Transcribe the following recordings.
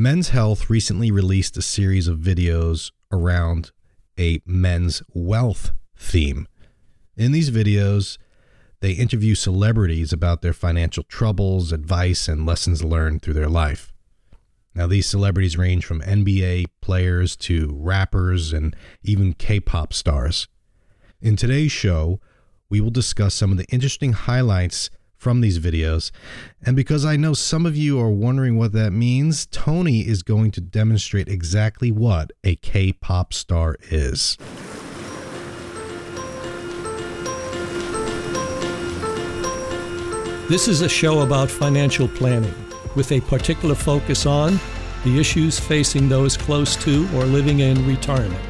Men's Health recently released a series of videos around a men's wealth theme. In these videos, they interview celebrities about their financial troubles, advice, and lessons learned through their life. Now, these celebrities range from NBA players to rappers and even K pop stars. In today's show, we will discuss some of the interesting highlights from these videos. And because I know some of you are wondering what that means, Tony is going to demonstrate exactly what a K pop star is. This is a show about financial planning with a particular focus on the issues facing those close to or living in retirement.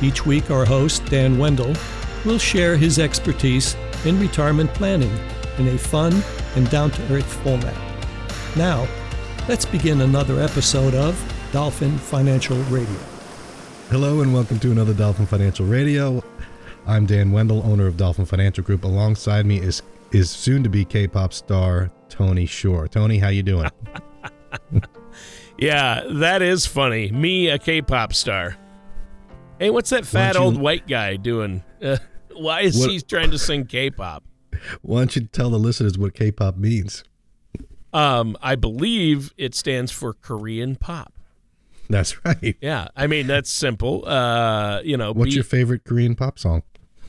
Each week, our host, Dan Wendell, will share his expertise in retirement planning in a fun and down to earth format. Now, let's begin another episode of Dolphin Financial Radio. Hello, and welcome to another Dolphin Financial Radio. I'm Dan Wendell, owner of Dolphin Financial Group. Alongside me is is soon to be K-pop star Tony Shore. Tony, how you doing? yeah, that is funny. Me, a K-pop star. Hey, what's that fat old white guy doing? Uh, why is what, he trying to sing K-pop? Why don't you tell the listeners what K-pop means? Um, I believe it stands for Korean pop. That's right. Yeah, I mean that's simple. Uh, you know, what's be, your favorite Korean pop song?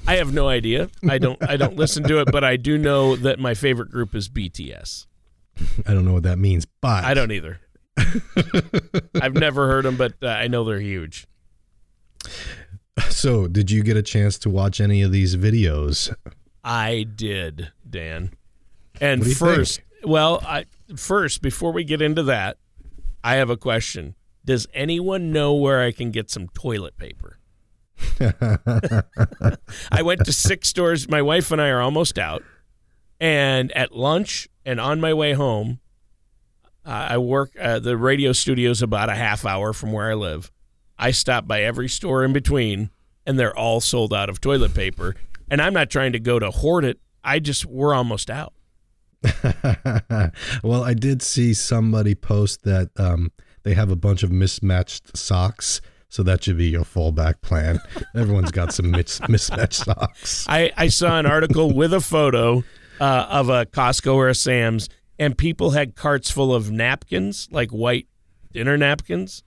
I have no idea. I don't. I don't listen to it, but I do know that my favorite group is BTS. I don't know what that means, but I don't either. I've never heard them, but uh, I know they're huge. So, did you get a chance to watch any of these videos? I did, Dan. And first, think? well, I first before we get into that, I have a question. Does anyone know where I can get some toilet paper? I went to six stores. My wife and I are almost out. And at lunch and on my way home, uh, I work uh, the radio studio's about a half hour from where I live. I stop by every store in between, and they're all sold out of toilet paper. And I'm not trying to go to hoard it. I just we're almost out. well, I did see somebody post that um, they have a bunch of mismatched socks. So that should be your fallback plan. Everyone's got some mis- mismatched socks. I, I saw an article with a photo uh, of a Costco or a Sam's, and people had carts full of napkins, like white dinner napkins,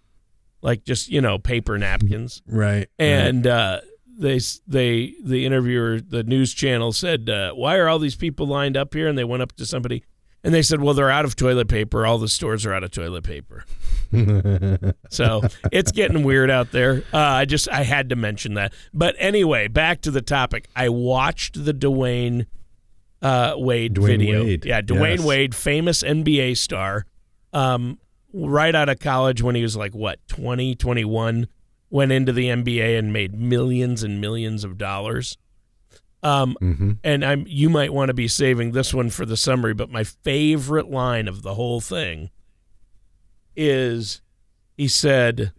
like just you know paper napkins, right? And right. Uh, they they the interviewer, the news channel said, uh, "Why are all these people lined up here?" And they went up to somebody, and they said, "Well, they're out of toilet paper. All the stores are out of toilet paper." so it's getting weird out there. Uh, I just I had to mention that. But anyway, back to the topic. I watched the dwyane uh, Wade Dwyane video. Wade. Yeah, dwyane yes. Wade, famous NBA star. Um, right out of college when he was like what 20, 21 went into the NBA and made millions and millions of dollars. Um, mm-hmm. And I'm you might want to be saving this one for the summary, but my favorite line of the whole thing is he said,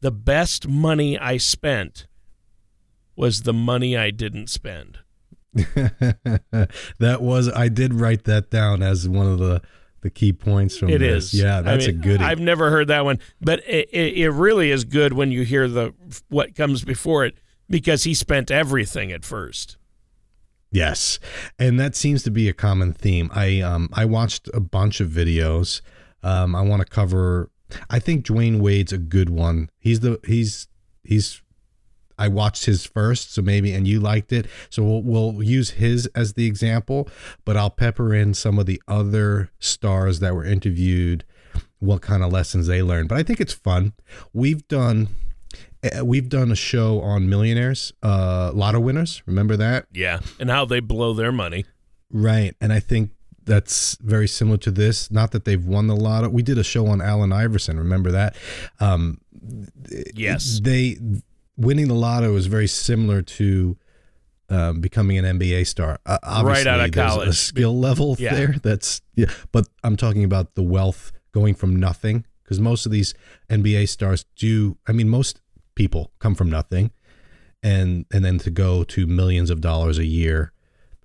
"The best money I spent was the money I didn't spend." that was I did write that down as one of the the key points from it this. Is. Yeah, that's I mean, a good. I've never heard that one, but it, it, it really is good when you hear the what comes before it because he spent everything at first. Yes, and that seems to be a common theme. I um I watched a bunch of videos. Um, I want to cover. I think Dwyane Wade's a good one. He's the he's he's I watched his first, so maybe, and you liked it. So we'll, we'll use his as the example, but I'll pepper in some of the other stars that were interviewed, what kind of lessons they learned. But I think it's fun. We've done. Eh, we've done a show on millionaires, a uh, lotto winners. Remember that? Yeah, and how they blow their money. Right, and I think that's very similar to this. Not that they've won the lotto. We did a show on Allen Iverson. Remember that? Um, yes. They winning the lotto is very similar to um, becoming an NBA star. Uh, right out of college, a skill level yeah. there. That's yeah. But I'm talking about the wealth going from nothing because most of these NBA stars do. I mean, most people come from nothing, and and then to go to millions of dollars a year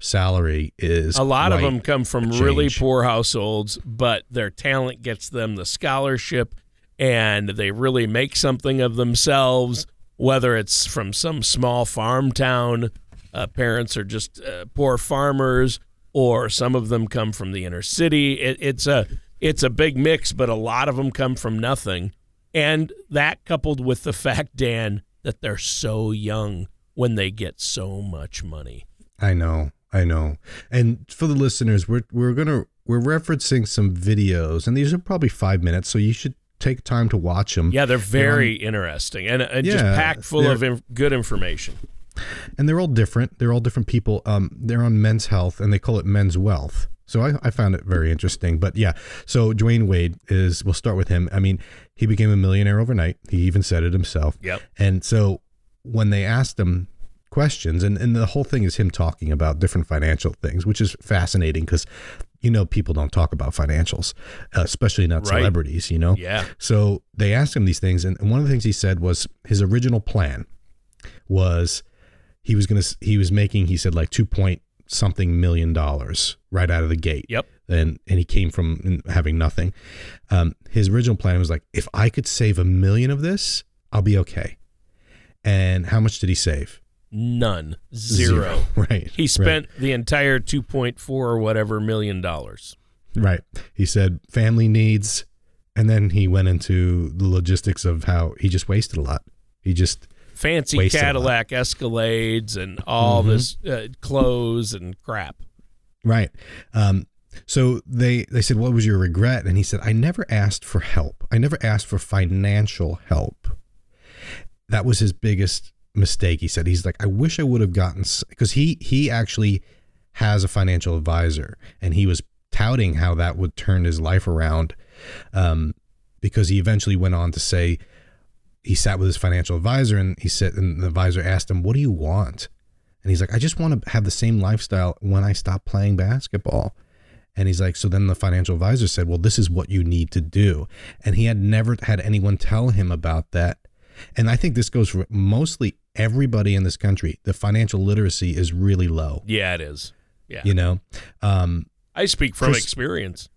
salary is a lot of them come from really poor households, but their talent gets them the scholarship and they really make something of themselves, whether it's from some small farm town, uh, parents are just uh, poor farmers, or some of them come from the inner city. It, it's a it's a big mix, but a lot of them come from nothing, and that coupled with the fact, Dan, that they're so young when they get so much money. I know, I know. And for the listeners, we're we're gonna we're referencing some videos, and these are probably five minutes, so you should take time to watch them. Yeah, they're very interesting and, and just packed full of inf- good information. and they're all different. They're all different people. Um, they're on Men's Health, and they call it Men's Wealth. So I, I found it very interesting. But yeah, so Dwyane Wade is. We'll start with him. I mean, he became a millionaire overnight. He even said it himself. Yep. And so when they asked him questions, and, and the whole thing is him talking about different financial things, which is fascinating because you know people don't talk about financials, especially not Right. celebrities. You know. Yeah. So they asked him these things, and and one of the things he said was his original plan was he was gonna he was making he said like two point something million dollars right out of the gate. Yep. And and he came from having nothing. Um, his original plan was like if I could save a million of this, I'll be okay. And how much did he save? None. Zero. Right. He spent the entire 2.4 or whatever million dollars. Right. He said family needs, and then he went into the logistics of how he just wasted a lot. He just Fancy Wasted a lot. Cadillac Escalades and all Mhm. this uh, clothes and crap. Right. Um, so they they said, "What was your regret?" And he said, "I never asked for help. I never asked for financial help." That was his biggest mistake. He said, "He's like, I wish I would have gotten because he he actually has a financial advisor, and he was touting how that would turn his life around, um, because he eventually went on to say." He sat with his financial advisor and he said, and the advisor asked him, What do you want? And he's like, I just want to have the same lifestyle when I stop playing basketball. And he's like, so then the financial advisor said, well, this is what you need to do. And he had never had anyone tell him about that. And I think this goes for mostly everybody in this country. The financial literacy is really low, Yeah, it is. Yeah. you know? Um, I speak from Chris- experience.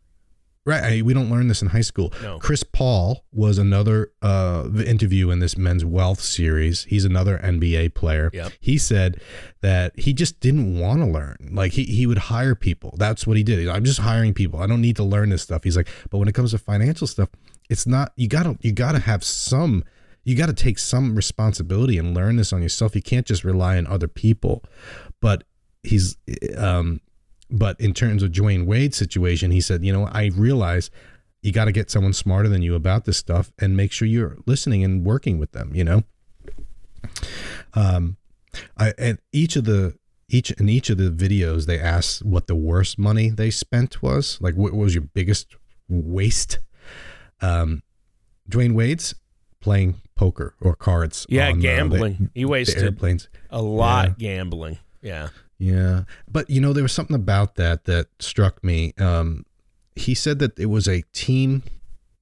Right. I, we don't learn this in high school. No. Chris Paul was another uh, the interview in this men's wealth series. He's another NBA player. Yep. He said that he just didn't want to learn. Like he, he would hire people. That's what he did. He's like, I'm just hiring people. I don't need to learn this stuff. He's like, but when it comes to financial stuff, it's not you gotta you gotta have some you gotta take some responsibility and learn this on yourself. You can't just rely on other people. But he's um but in terms of Dwyane Wade's situation, he said, you know, I realize you got to get someone smarter than you about this stuff and make sure you're listening and working with them, you know? Um, I, and each of the, each, in each of the videos, they asked what the worst money they spent was. Like, what was your biggest waste? Um, Dwyane Wade's playing poker or cards. Yeah, on, uh, the- gambling. he wasted airplanes. a lot gambling. Yeah. Yeah, but you know there was something about that that struck me. Um, he said that it was a team.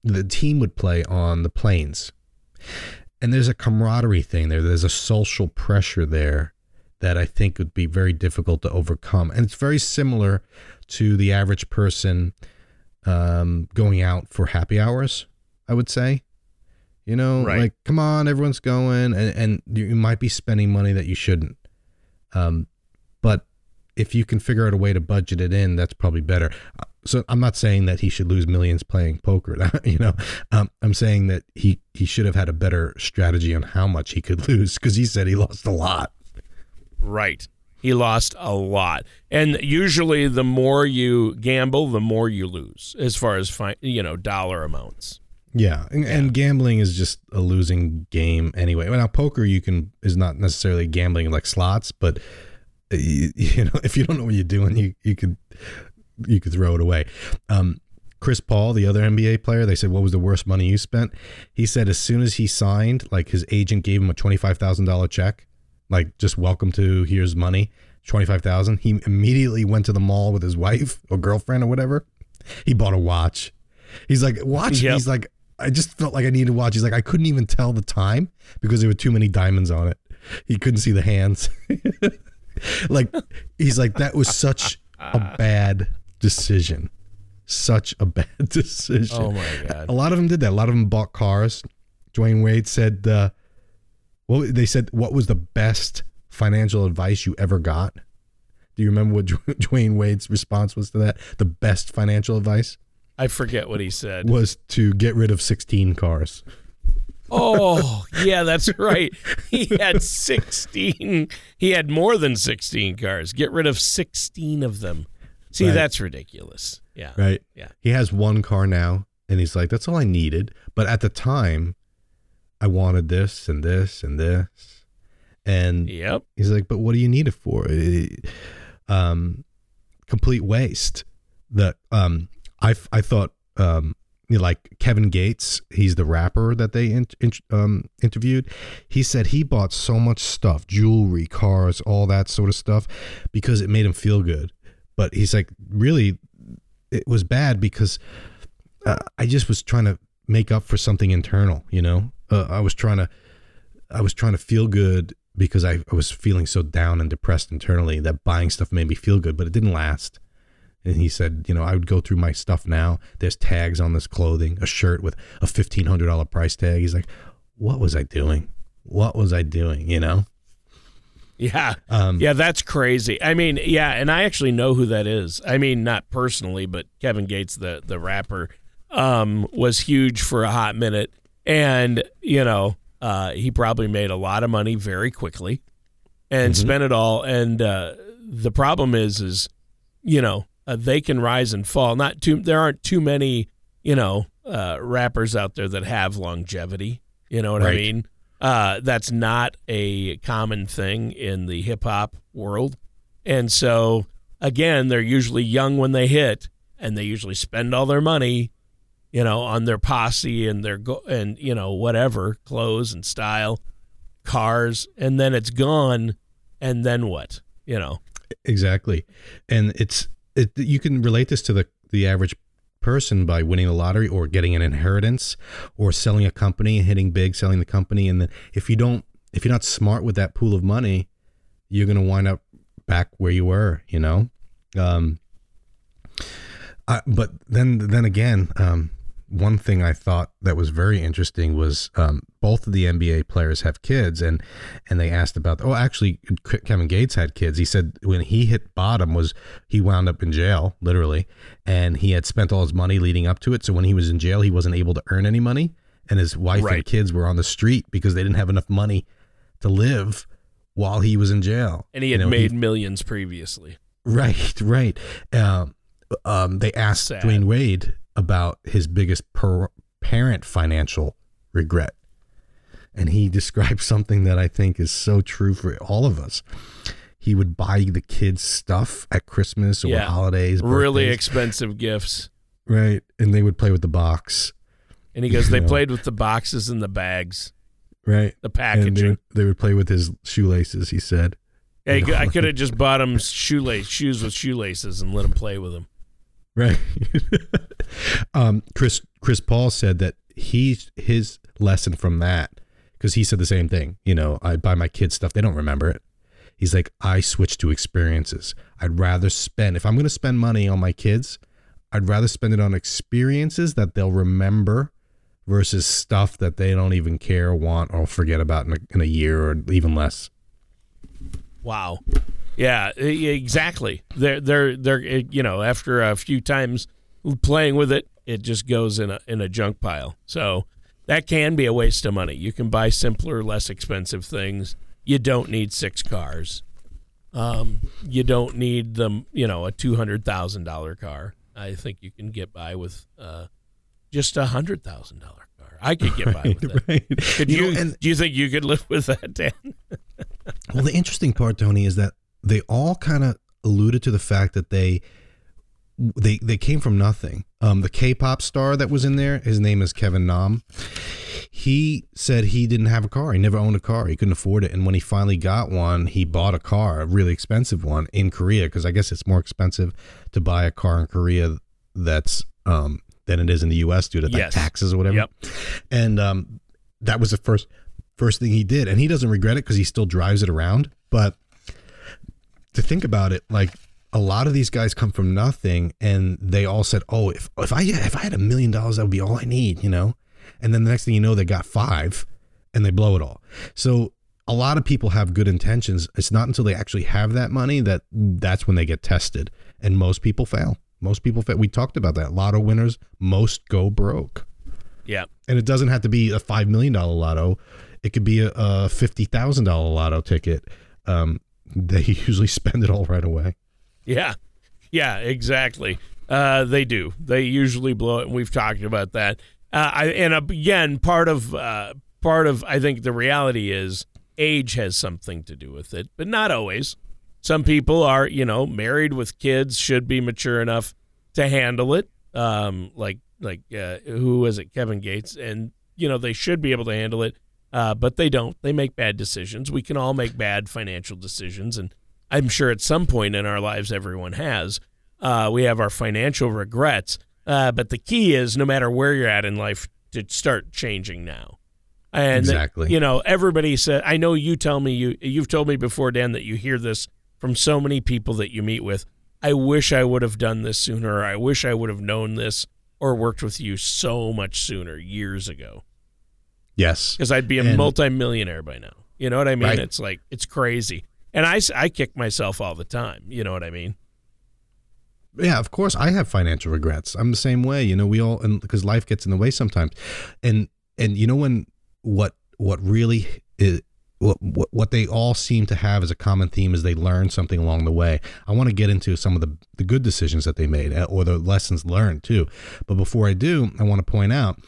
The team would play on the planes, and there's a camaraderie thing there. There's a social pressure there that I think would be very difficult to overcome, and it's very similar to the average person um, going out for happy hours. I would say. You know, Right. like come on, everyone's going, and, and you might be spending money that you shouldn't. Um, but if you can figure out a way to budget it in, that's probably better. Uh, So I'm not saying that he should lose millions playing poker. you know, um, I'm saying that he he should have had a better strategy on how much he could lose because he said he lost a lot. Right. He lost a lot. And usually the more you gamble, the more you lose as far as fi- you know, dollar amounts. Yeah, and, and gambling is just a losing game anyway. Well, now poker you can is not necessarily gambling like slots, but uh, you, you know if you don't know what you're doing, you you could you could throw it away. Um, Chris Paul, the other NBA player, they said, "What was the worst money you spent?" He said, as soon as he signed, like his agent gave him a twenty five thousand dollar check, like just welcome to here's money, twenty five thousand. He immediately went to the mall with his wife or girlfriend or whatever. He bought a watch. He's like, watch. Yep. He's like, I just felt like I needed to watch. He's like, I couldn't even tell the time because there were too many diamonds on it. He couldn't see the hands. like, he's like, that was such a bad decision. such a bad decision. Oh my god. A lot of them did that. A lot of them bought cars. Dwyane Wade said, uh, "Well, they said what was the best financial advice you ever got?" Do you remember what Dwyane Wade's response was to that? The best financial advice I forget what he said. was to get rid of 16 cars. Oh, yeah, that's right. He had 16. He had more than 16 cars. Get rid of 16 of them. See, Right. that's ridiculous. Yeah. Right? Yeah. He has one car now, and he's like, "That's all I needed." But at the time, I wanted this and this and this, and Yep. He's like, but what do you need it for? Eh, Um, complete waste. That um, I I thought um, you know, like Kevin Gates, he's the rapper that they in, in, um, interviewed. He said he bought so much stuff, jewelry, cars, all that sort of stuff, because it made him feel good. But he's like, really, it was bad because uh, I just was trying to make up for something internal. You know, uh, I was trying to I was trying to feel good because I, I was feeling so down and depressed internally that buying stuff made me feel good, but it didn't last. And he said, you know, I would go through my stuff now. There's tags on this clothing, a shirt with a fifteen hundred dollar price tag. He's like, what was I doing? What was I doing? You know? Yeah. Um, Yeah, that's crazy. I mean, yeah, and I actually know who that is. I mean, not personally, but Kevin Gates, the the rapper, um, was huge for a hot minute, and you know, uh, he probably made a lot of money very quickly, and spent it all. And uh, the problem is, is you know, uh, they can rise and fall. Not too. There aren't too many, you know, uh, rappers out there that have longevity. You know what I mean? Uh, that's not a common thing in the hip hop world. And so, again, they're usually young when they hit, and they usually spend all their money, you know, on their posse and their go- and you know whatever clothes and style, cars, and then it's gone, and then what? You know, Exactly, and it's it. You can relate this to the the average person by winning the lottery or getting an inheritance or selling a company and hitting big, selling the company, and then if you don't, if you're not smart with that pool of money, you're gonna wind up back where you were. You know, um, uh, but then then again, um, one thing I thought that was very interesting was um, both of the NBA players have kids, and and they asked about. Oh, actually, Kevin Gates had kids. He said when he hit bottom was he wound up in jail, literally, and he had spent all his money leading up to it. So when he was in jail, he wasn't able to earn any money, and his wife and kids were on the street because they didn't have enough money to live while he was in jail. and he You had know, made millions previously. Right, right. Um, um, they asked Sad. Dwyane Wade about his biggest per- parent financial regret. And he described something that I think is so true for all of us. He would buy the kids stuff at Christmas or Yeah. holidays. Really expensive gifts. right. And they would play with the box. And he goes, they Yeah. played with the boxes and the bags, Right. the And they, packaging. would- they would play with his shoelaces, he said. Yeah, he- I could have just bought him shoelace shoes with shoelaces and let him play with them. Right. um, Chris Chris Paul said that he's his lesson from that because he said the same thing. You know, I buy my kids stuff; they don't remember it. He's like, I switch to experiences. I'd rather spend if I'm going to spend money on my kids, I'd rather spend it on experiences that they'll remember versus stuff that they don't even care, want, or forget about in a, in a year or even less. Wow. Yeah, exactly. They're they're they're you know after a few times playing with it, it just goes in a in a junk pile. So that can be a waste of money. You can buy simpler, less expensive things. You don't need six cars. Um, you don't need them. You know, a two hundred thousand dollar car. I think you can get by with uh, just a hundred thousand dollar car. I could get by with that. right. Could You you? know, and do you think you could live with that, Dan? Well, the interesting part, Tony, is that they all kind of alluded to the fact that they they they came from nothing. Um, the K-pop star that was in there, his name is Kevin Nam. He said he didn't have a car. He never owned a car. He couldn't afford it. And when he finally got one, he bought a car, a really expensive one in Korea, because I guess it's more expensive to buy a car in Korea that's um, than it is in the U.S. due to like, Yes. taxes or whatever. Yep. And um, that was the first first thing he did, and he doesn't regret it because he still drives it around. But to think about it, like a lot of these guys come from nothing and they all said, "Oh, if if I if I had a million dollars, that would be all I need," you know. And then the next thing you know, they got five, and they blow it all. So a lot of people have good intentions. It's not until they actually have that money that that's when they get tested, and most people fail. Most people fail. We talked about that. Lotto winners, most go broke. Yeah. And it doesn't have to be a five million dollar lotto. It could be a, a fifty thousand dollar lotto ticket. Um, they usually spend it all right away. Yeah, yeah, exactly. Uh, they do. They usually blow it, and we've talked about that. Uh, I, and again, part of uh, part of I think the reality is age has something to do with it, but not always. Some people are, you know, married with kids, should be mature enough to handle it. Um, like like uh, who was it, Kevin Gates, and you know they should be able to handle it, uh, but they don't. They make bad decisions. We can all make bad financial decisions, and I'm sure at some point in our lives, everyone has. Uh, we have our financial regrets. Uh, but the key is no matter where you're at in life, to start changing now. And exactly. you know, everybody said. I know you tell me you you've told me before, Dan, that you hear this from so many people that you meet with. I wish I would have done this sooner. I wish I would have known this or worked with you so much sooner years ago. Yes, because I'd be a and, multimillionaire by now. You know what I mean? Right. It's like it's crazy. And I, I kick myself all the time. You know what I mean? Yeah, of course. I have financial regrets. I'm the same way. You know, we all, and because life gets in the way sometimes. And, and you know, when what, what really is, what, what, what they all seem to have as a common theme is they learn something along the way. I want to get into some of the, the good decisions that they made uh, or the lessons learned too. But before I do, I want to point out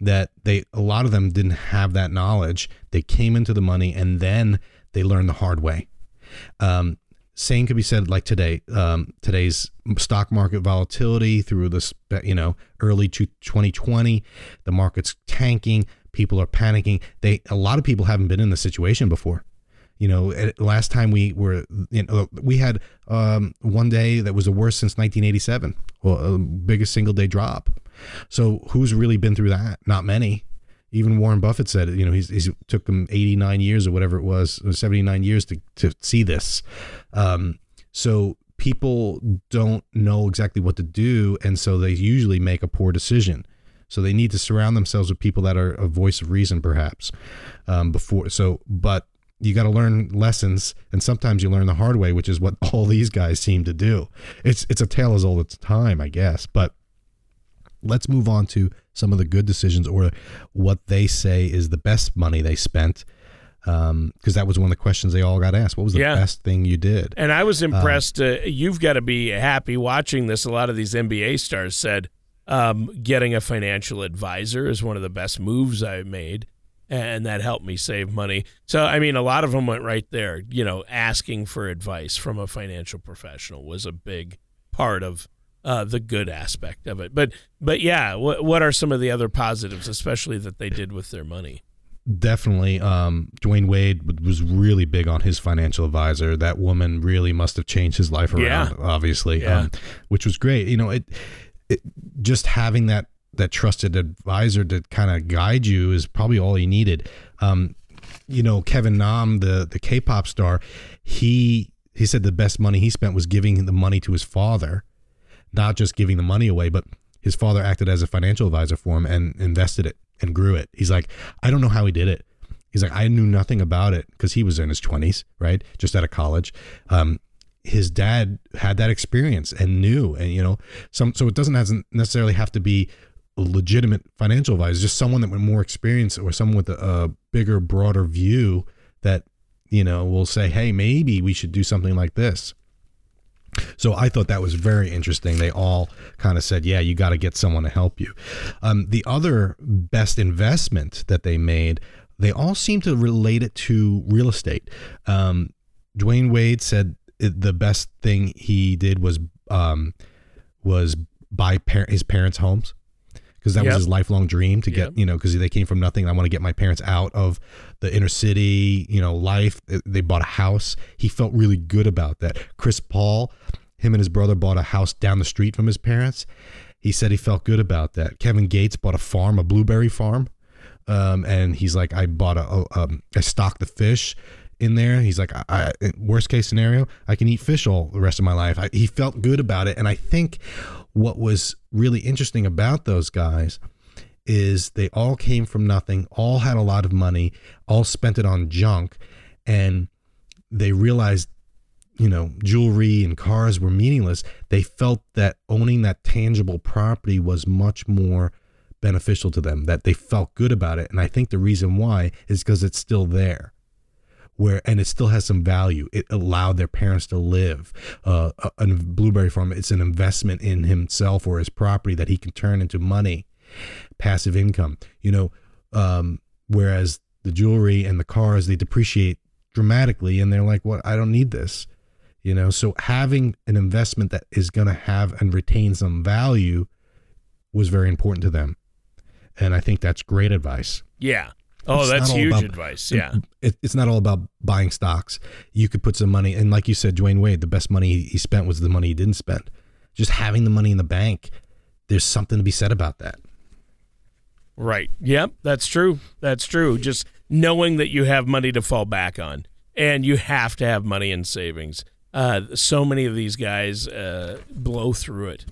that they, a lot of them didn't have that knowledge. They came into the money and then they learned the hard way um, same could be said like today. Um, today's stock market volatility through this, you know, early to 2020, the market's tanking. People are panicking. They a lot of people haven't been in the situation before. You know, last time we were, you know, we had um, one day that was the worst since 1987, well, biggest single day drop. So who's really been through that? Not many even Warren Buffett said it. You know, he's, he's took him 89 years or whatever it was, 79 years to, to see this. Um, so people don't know exactly what to do. And so they usually make a poor decision. So they need to surround themselves with people that are a voice of reason, perhaps. Um, before, so, but you got to learn lessons, and sometimes you learn the hard way, which is what all these guys seem to do. It's it's a tale as old as time, I guess. But let's move on to some of the good decisions or what they say is the best money they spent because um, that was one of the questions they all got asked. What was the yeah. best thing you did? And I was impressed. Uh, you've got to be happy watching this. A lot of these NBA stars said um, getting a financial advisor is one of the best moves I made, and that helped me save money. So, I mean, a lot of them went right there. You know, asking for advice from a financial professional was a big part of uh, the good aspect of it. But but yeah, what what are some of the other positives, especially that they did with their money? Definitely, um, Dwyane Wade was really big on his financial advisor. That woman really must have changed his life around, yeah. obviously, yeah. um, which was great. You know, it, it just having that that trusted advisor to kind of guide you is probably all you needed. Um, you know, Kevin Nam, the the K-pop star, he he said the best money he spent was giving the money to his father not just giving the money away, but his father acted as a financial advisor for him and invested it and grew it. He's like, I don't know how he did it. He's like, I knew nothing about it because he was in his 20s, right? Just out of college. Um, his dad had that experience and knew, and you know, some. So it doesn't necessarily have to be a legitimate financial advisor, just someone that with more experience or someone with a, a bigger, broader view that you know will say, hey, maybe we should do something like this. So I thought that was very interesting. They all kind of said, "Yeah, you got to get someone to help you." Um, the other best investment that they made, they all seem to relate it to real estate. Um, Dwyane Wade said the best thing he did was um, was buy par- his parents' homes because that yep. was his lifelong dream to get, yep. you know, because they came from nothing. I want to get my parents out of the inner city, you know, life. They bought a house. He felt really good about that. Chris Paul, him and his brother bought a house down the street from his parents. He said he felt good about that. Kevin Gates bought a farm, a blueberry farm. Um, and he's like, I bought a, a um, I stocked the fish in there. He's like, I, I, worst case scenario, I can eat fish all the rest of my life. I, he felt good about it, and I think what was really interesting about those guys is they all came from nothing, all had a lot of money, all spent it on junk, and they realized, you know, jewelry and cars were meaningless. They felt that owning that tangible property was much more beneficial to them, that they felt good about it. And I think the reason why is because it's still there where and it still has some value. It allowed their parents to live. Uh, a, blueberry farm, it's an investment in himself or his property that he can turn into money, passive income. You know, um, whereas the jewelry and the cars they depreciate dramatically, and they're like, "What? I don't need this." You know, so having an investment that is going to have and retain some value was very important to them, and I think that's great advice. Yeah. Oh, It's that's huge about- advice. Yeah. it, it's not all about buying stocks. You could put some money, and like you said, Dwyane Wade, the best money he, he spent was the money he didn't spend. Just having the money in the bank, there's something to be said about that. Right. Yep, that's true. That's true. Just knowing that you have money to fall back on, and you have to have money in savings. Uh, so many of these guys uh, blow through it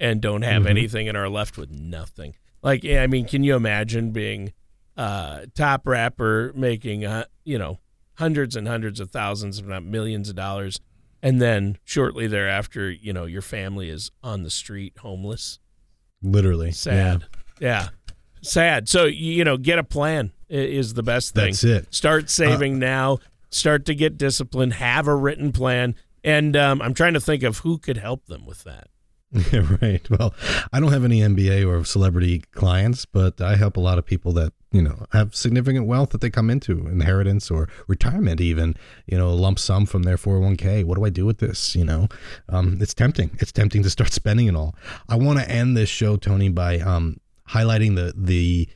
and don't have anything and are left with nothing. Like, I mean, can you imagine being uh, top rapper making, uh, you know, hundreds and hundreds of thousands, if not millions of dollars, and then shortly thereafter, you know, your family is on the street, homeless. Literally, Sad. Yeah. Sad. So, you know, get a plan is the best thing. That's it. Start saving now. Start to get disciplined. Have a written plan. And um, I'm trying to think of who could help them with that. Right. Well, I don't have any NBA or celebrity clients, but I help a lot of people that you know have significant wealth that they come into inheritance or retirement, even you know, a lump sum from their 401k. What do I do with this? You know, um, it's tempting. It's tempting to start spending it all. I want to end this show, Tony, by um, highlighting the the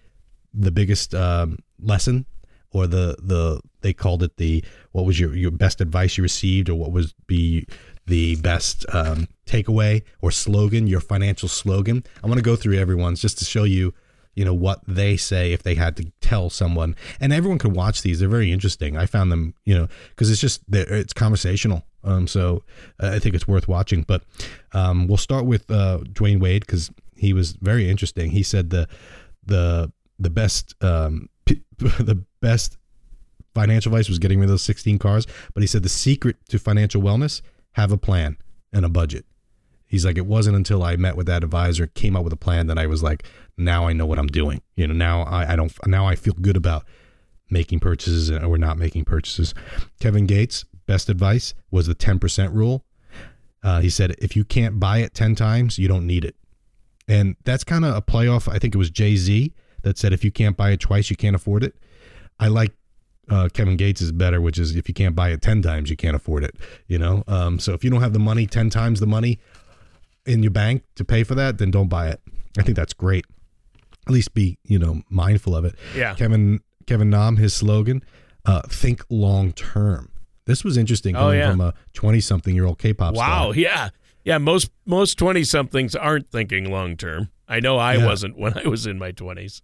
the biggest um, lesson or the the they called it the what was your your best advice you received or what was be the best um, takeaway or slogan your financial slogan. I want to go through everyone's just to show you you know what they say if they had to tell someone. And everyone can watch these. They're very interesting. I found them you know because it's just it's conversational. Um, so uh, i think it's worth watching. But um, we'll start with uh, dwyane wade because he was very interesting. He said the the the best um, p- the best financial advice was getting rid of those 16 cars but he said the secret to financial wellness have a plan and a budget. He's like it wasn't until i met with that advisor came up with a plan that i was like now i know what i'm doing. You know now i, I don't now i feel good about making purchases or not making purchases. Kevin gates best advice was the 10% rule. Uh, he said if you can't buy it 10 times you don't need it. And that's kind of a playoff. I think it was Jay Z that said, if you can't buy it twice, you can't afford it. I like uh, Kevin Gates is better, which is if you can't buy it 10 times, you can't afford it. You know? Um, so if you don't have the money, 10 times the money in your bank to pay for that, then don't buy it. I think that's great. At least be, you know, mindful of it. Yeah. Kevin, Kevin Nam, his slogan, uh, think long term. This was interesting Oh, coming yeah. from a 20 something year old K pop Wow. star. Yeah. Yeah. Most most 20 somethings aren't thinking long term. I know I Yeah. wasn't when I was in my 20s.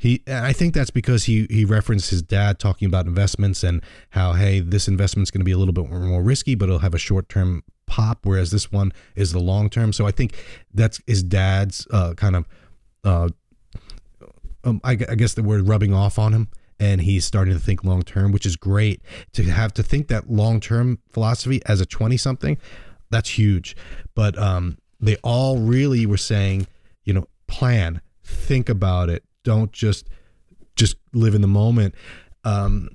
He, I think that's because he he referenced his dad talking about investments and how hey this investment's going to be a little bit more risky, but it'll have a short term pop, whereas this one is the long term. So I think that's his dad's uh, kind of, uh, um, I, I guess the word rubbing off on him, and he's starting to think long term, which is great to have to think that long term philosophy as a twenty something. That's huge, but um, they all really were saying, you know, plan, think about it, don't just just live in the moment. Um,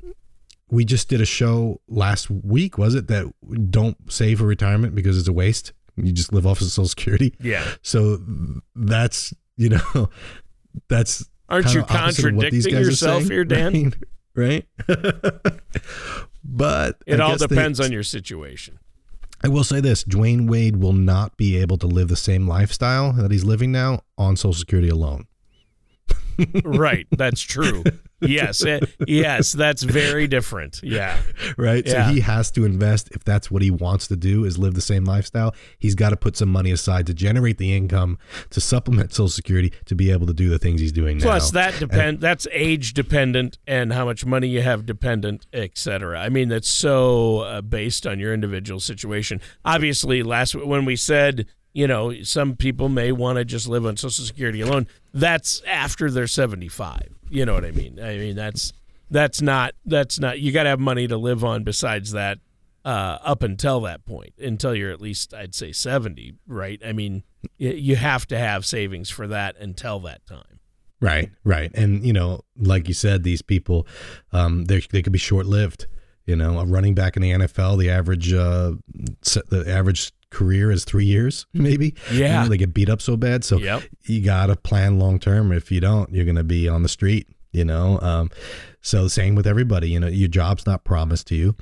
we just did a show last week, was it? That don't save for retirement because it's a waste. You just live off of Social Security. Yeah. So that's you know that's Aren't you opposite what these contradicting yourself saying, here, Dan? Right? right? but It I all guess they- depends on your situation. I will say this: Dwyane Wade will not be able to live the same lifestyle that he's living now on Social Security alone. right. That's true. yes, eh, yes, that's very different. Yeah, right? Yeah. So he has to invest if that's what he wants to do is live the same lifestyle. He's got to put some money aside to generate the income to supplement Social Security to be able to do the things he's doing now. Plus, that depend that's age dependent and how much money you have dependent, etc. I mean, that's so uh, based on your individual situation. Obviously, last when we said you know some people may want to just live on Social Security alone, that's after they're seventy five. You know what I mean? I mean that's that's not that's not you got to have money to live on besides that uh, up until that point until you're at least I'd say 70 right I mean you have to have savings for that until that time Right, right, and you know, like you said, these people, um, they they could be short lived. You know, a running back in the NFL, the average, uh, the average career is three years, maybe. You Yeah. know, they get beat up so bad, so Yep. you gotta plan long term. If you don't, you're gonna be on the street. You know, um, so same with everybody. You know, your job's not promised to you.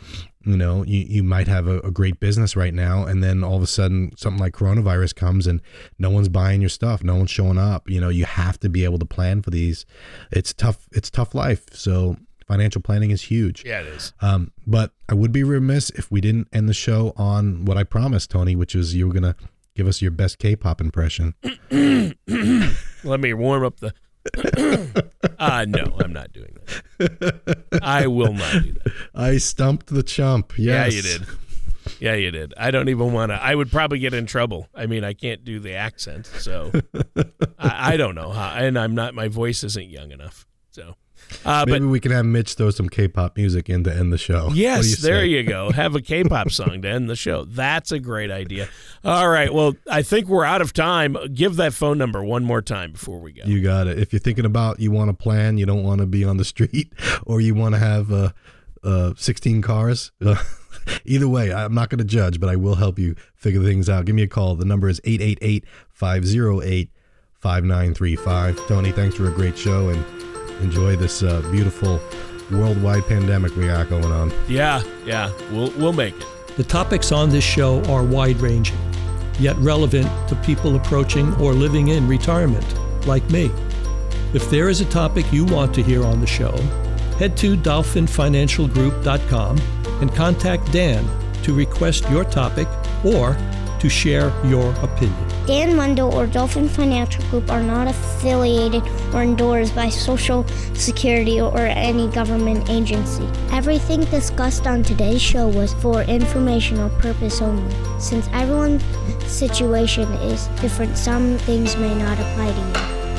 You know, you, you might have a, a great business right now, and then all of a sudden something like coronavirus comes and no one's buying your stuff, no one's showing up. You know, you have to be able to plan for these. It's tough. It's tough life. So financial planning is huge. yeah it is. Um, but I would be remiss if we didn't end the show on what I promised, Tony, which was you were gonna give us your best K-pop impression. let me warm up the uh no I'm not doing that. I will not do that. I stumped the chump. yeah you did. Yeah you did. I don't even want to I would probably get in trouble. I mean I can't do the accent so I, I don't know how and I'm not my voice isn't young enough so uh, but Maybe we can have Mitch throw some K-pop music in to end the show. Yes, you there say? you go. Have a K-pop song to end the show. That's a great idea. All right. Well, I think we're out of time. Give that phone number one more time before we go. You got it. If you're thinking about you want to plan, you don't want to be on the street, or you want to have uh, uh, 16 cars. either way, I'm not going to judge, but I will help you figure things out. Give me a call. The number is 888 508 5935. Tony, thanks for a great show and enjoy this uh, beautiful worldwide pandemic we got going on. yeah, yeah. We'll we'll make it. The topics on this show are wide ranging, yet relevant to people approaching or living in retirement, like me. If there is a topic you want to hear on the show, head to dolphinfinancialgroup.com and contact Dan to request your topic or to share your opinion. Dan Mundo or Dolphin Financial Group are not affiliated or endorsed by Social Security or any government agency. Everything discussed on today's show was for informational purpose only. Since everyone's situation is different, some things may not apply to you.